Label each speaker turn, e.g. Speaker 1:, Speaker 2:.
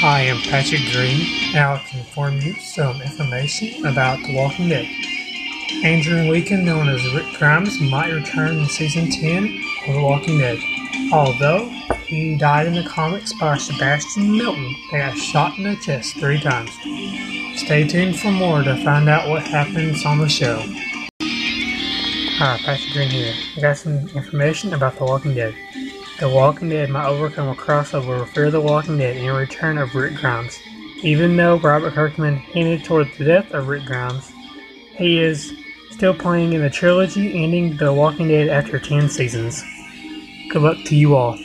Speaker 1: Hi, I'm Patrick Green, and I'll inform you some information about The Walking Dead. Andrew Lincoln, known as Rick Grimes, might return in season 10 of The Walking Dead. Although he died in the comics by Sebastian Milton, they got shot in the chest three times. Stay tuned for more to find out what happens on the show. Hi, Patrick Green here. I got some information about The Walking Dead. The Walking Dead might overcome a crossover with Fear the Walking Dead and return of Rick Grimes. Even though Robert Kirkman hinted toward the death of Rick Grimes, he is still playing in the trilogy ending The Walking Dead after 10 seasons. Good luck to you all.